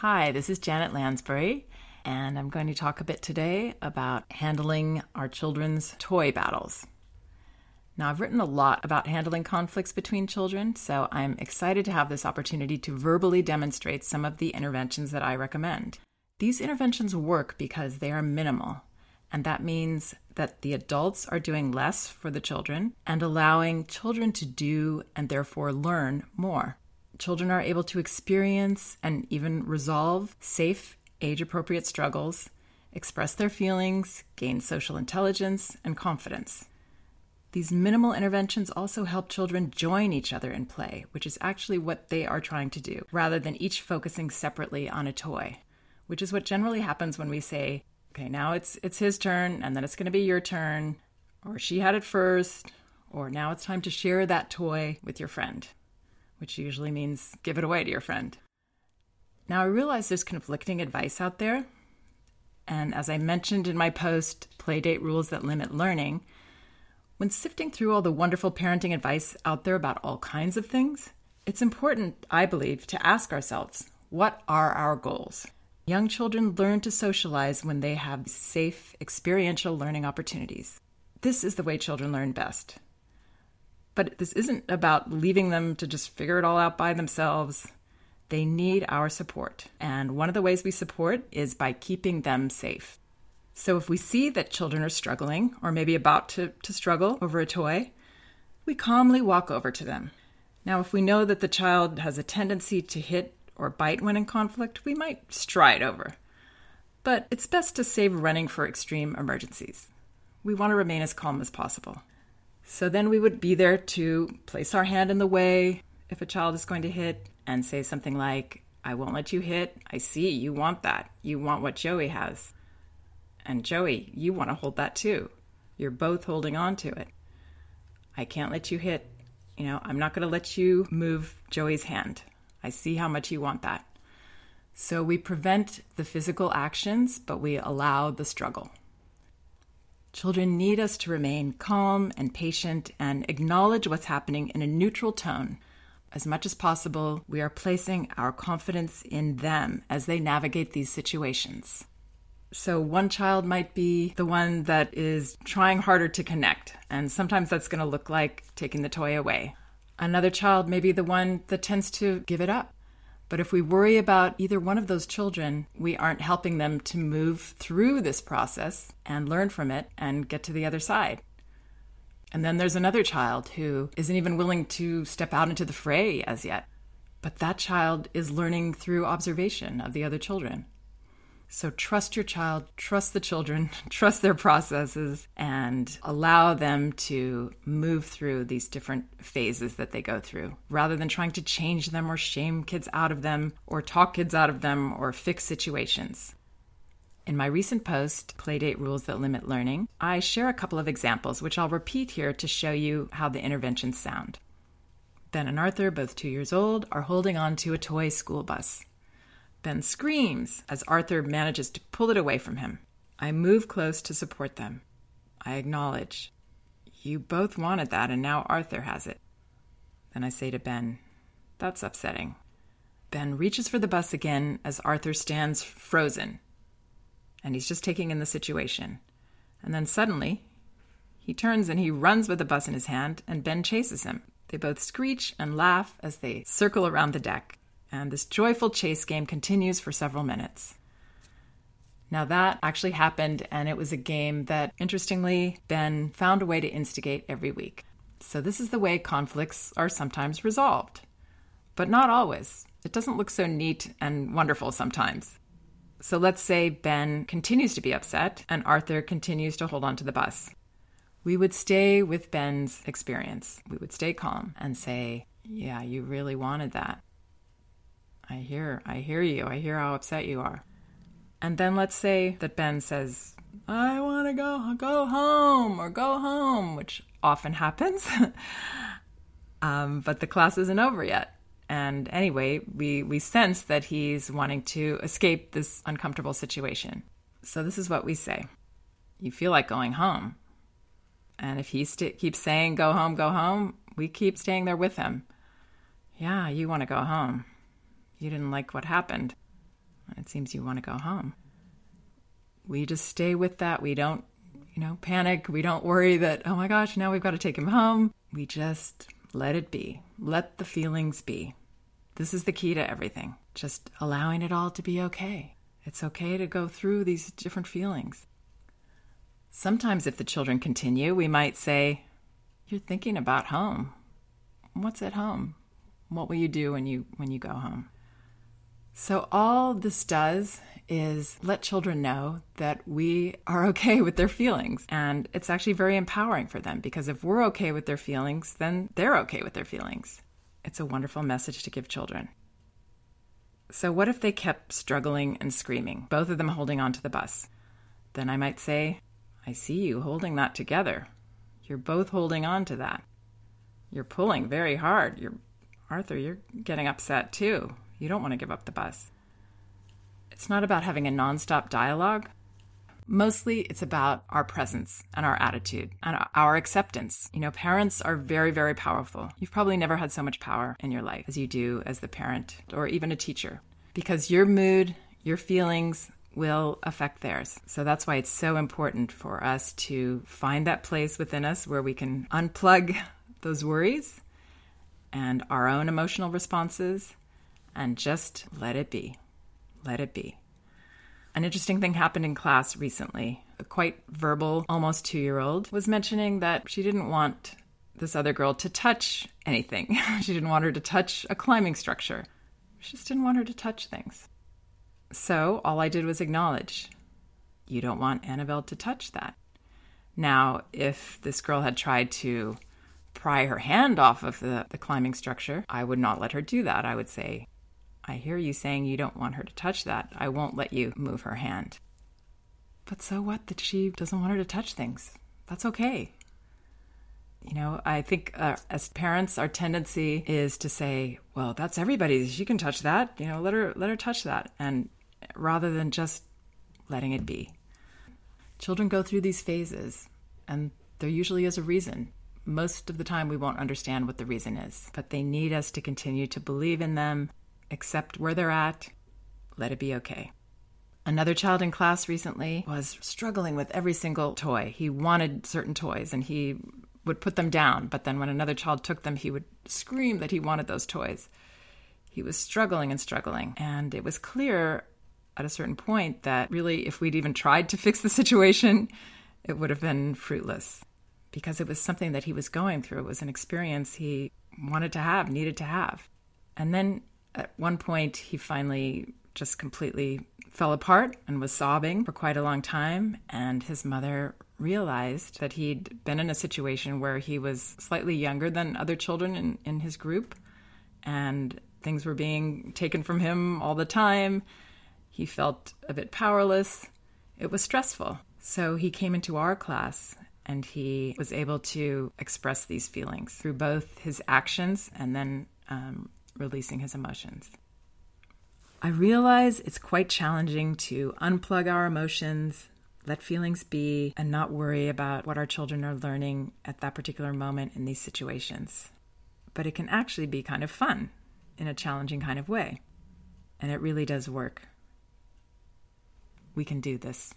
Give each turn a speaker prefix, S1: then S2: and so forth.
S1: Hi, this is Janet Lansbury, and I'm going to talk a bit today about handling our children's toy battles. Now, I've written a lot about handling conflicts between children, so I'm excited to have this opportunity to verbally demonstrate some of the interventions that I recommend. These interventions work because they are minimal, and that means that the adults are doing less for the children and allowing children to do and therefore learn more. Children are able to experience and even resolve safe, age appropriate struggles, express their feelings, gain social intelligence, and confidence. These minimal interventions also help children join each other in play, which is actually what they are trying to do, rather than each focusing separately on a toy, which is what generally happens when we say, okay, now it's it's his turn and then it's going to be your turn, or she had it first, or now it's time to share that toy with your friend, which usually means give it away to your friend. Now I realize there's conflicting advice out there, and as I mentioned in my post, Playdate Rules That Limit Learning, when sifting through all the wonderful parenting advice out there about all kinds of things, it's important, I believe, to ask ourselves what are our goals? Young children learn to socialize when they have safe, experiential learning opportunities. This is the way children learn best. But this isn't about leaving them to just figure it all out by themselves. They need our support. And one of the ways we support is by keeping them safe. So if we see that children are struggling or maybe about to, to struggle over a toy, we calmly walk over to them. Now, if we know that the child has a tendency to hit or bite when in conflict, we might stride over. But it's best to save running for extreme emergencies. We want to remain as calm as possible. So then we would be there to place our hand in the way if a child is going to hit and say something like, I won't let you hit. I see you want that. You want what Joey has. And Joey, you want to hold that too. You're both holding on to it. I can't let you hit. You know, I'm not going to let you move Joey's hand. I see how much you want that. So we prevent the physical actions, but we allow the struggle. Children need us to remain calm and patient and acknowledge what's happening in a neutral tone. As much as possible, we are placing our confidence in them as they navigate these situations. So, one child might be the one that is trying harder to connect, and sometimes that's going to look like taking the toy away. Another child may be the one that tends to give it up. But if we worry about either one of those children, we aren't helping them to move through this process and learn from it and get to the other side. And then there's another child who isn't even willing to step out into the fray as yet. But that child is learning through observation of the other children. So trust your child, trust the children, trust their processes, and allow them to move through these different phases that they go through rather than trying to change them or shame kids out of them or talk kids out of them or fix situations. In my recent post, Playdate Rules That Limit Learning, I share a couple of examples which I'll repeat here to show you how the interventions sound. Ben and Arthur, both two years old, are holding on to a toy school bus. Ben screams as Arthur manages to pull it away from him. I move close to support them. I acknowledge. You both wanted that, and now Arthur has it. Then I say to Ben, That's upsetting. Ben reaches for the bus again as Arthur stands frozen, and he's just taking in the situation. And then suddenly, he turns and he runs with the bus in his hand, and Ben chases him. They both screech and laugh as they circle around the deck and this joyful chase game continues for several minutes. Now, that actually happened, and it was a game that, interestingly, Ben found a way to instigate every week. So, this is the way conflicts are sometimes resolved, but not always. It doesn't look so neat and wonderful sometimes. So, let's say Ben continues to be upset and Arthur continues to hold on to the bus. We would stay with Ben's experience. We would stay calm and say, Yeah, you really wanted that. I hear, I hear you. I hear how upset you are. And then let's say that Ben says, I want to go go home or go home, which often happens. um, but the class isn't over yet. And anyway, we, we sense that he's wanting to escape this uncomfortable situation. So this is what we say You feel like going home. And if he st- keeps saying, Go home, go home, we keep staying there with him. Yeah, you want to go home. You didn't like what happened. It seems you want to go home. We just stay with that. We don't, you know, panic. We don't worry that, oh my gosh, now we've got to take him home. We just let it be. Let the feelings be. This is the key to everything. Just allowing it all to be okay. It's okay to go through these different feelings. Sometimes, if the children continue, we might say, You're thinking about home. What's at home? What will you do when you when you go home? So all this does is let children know that we are okay with their feelings. And it's actually very empowering for them because if we're okay with their feelings, then they're okay with their feelings. It's a wonderful message to give children. So, what if they kept struggling and screaming, both of them holding onto the bus? Then I might say, I see you holding that together. You're both holding on to that. You're pulling very hard. You're Arthur, you're getting upset too. You don't want to give up the bus. It's not about having a nonstop dialogue. Mostly, it's about our presence and our attitude and our acceptance. You know, parents are very, very powerful. You've probably never had so much power in your life as you do as the parent or even a teacher because your mood, your feelings, will affect theirs. So that's why it's so important for us to find that place within us where we can unplug those worries and our own emotional responses and just let it be. Let it be. An interesting thing happened in class recently. A quite verbal, almost two year old was mentioning that she didn't want this other girl to touch anything. she didn't want her to touch a climbing structure. She just didn't want her to touch things. So all I did was acknowledge you don't want Annabelle to touch that. Now, if this girl had tried to pry her hand off of the, the climbing structure, I would not let her do that. I would say, I hear you saying you don't want her to touch that. I won't let you move her hand. But so what that she doesn't want her to touch things? That's okay. You know, I think uh, as parents, our tendency is to say, "Well, that's everybody. She can touch that. You know, let her let her touch that," and rather than just letting it be. Children go through these phases, and there usually is a reason most of the time we won't understand what the reason is, but they need us to continue to believe in them, accept where they're at, let it be okay. Another child in class recently was struggling with every single toy. He wanted certain toys and he would put them down, but then when another child took them, he would scream that he wanted those toys. He was struggling and struggling, and it was clear at a certain point that really, if we'd even tried to fix the situation, it would have been fruitless because it was something that he was going through. It was an experience he wanted to have, needed to have. And then at one point, he finally just completely fell apart and was sobbing for quite a long time. And his mother realized that he'd been in a situation where he was slightly younger than other children in, in his group, and things were being taken from him all the time. He felt a bit powerless. It was stressful. So he came into our class and he was able to express these feelings through both his actions and then um, releasing his emotions. I realize it's quite challenging to unplug our emotions, let feelings be, and not worry about what our children are learning at that particular moment in these situations. But it can actually be kind of fun in a challenging kind of way. And it really does work. We can do this.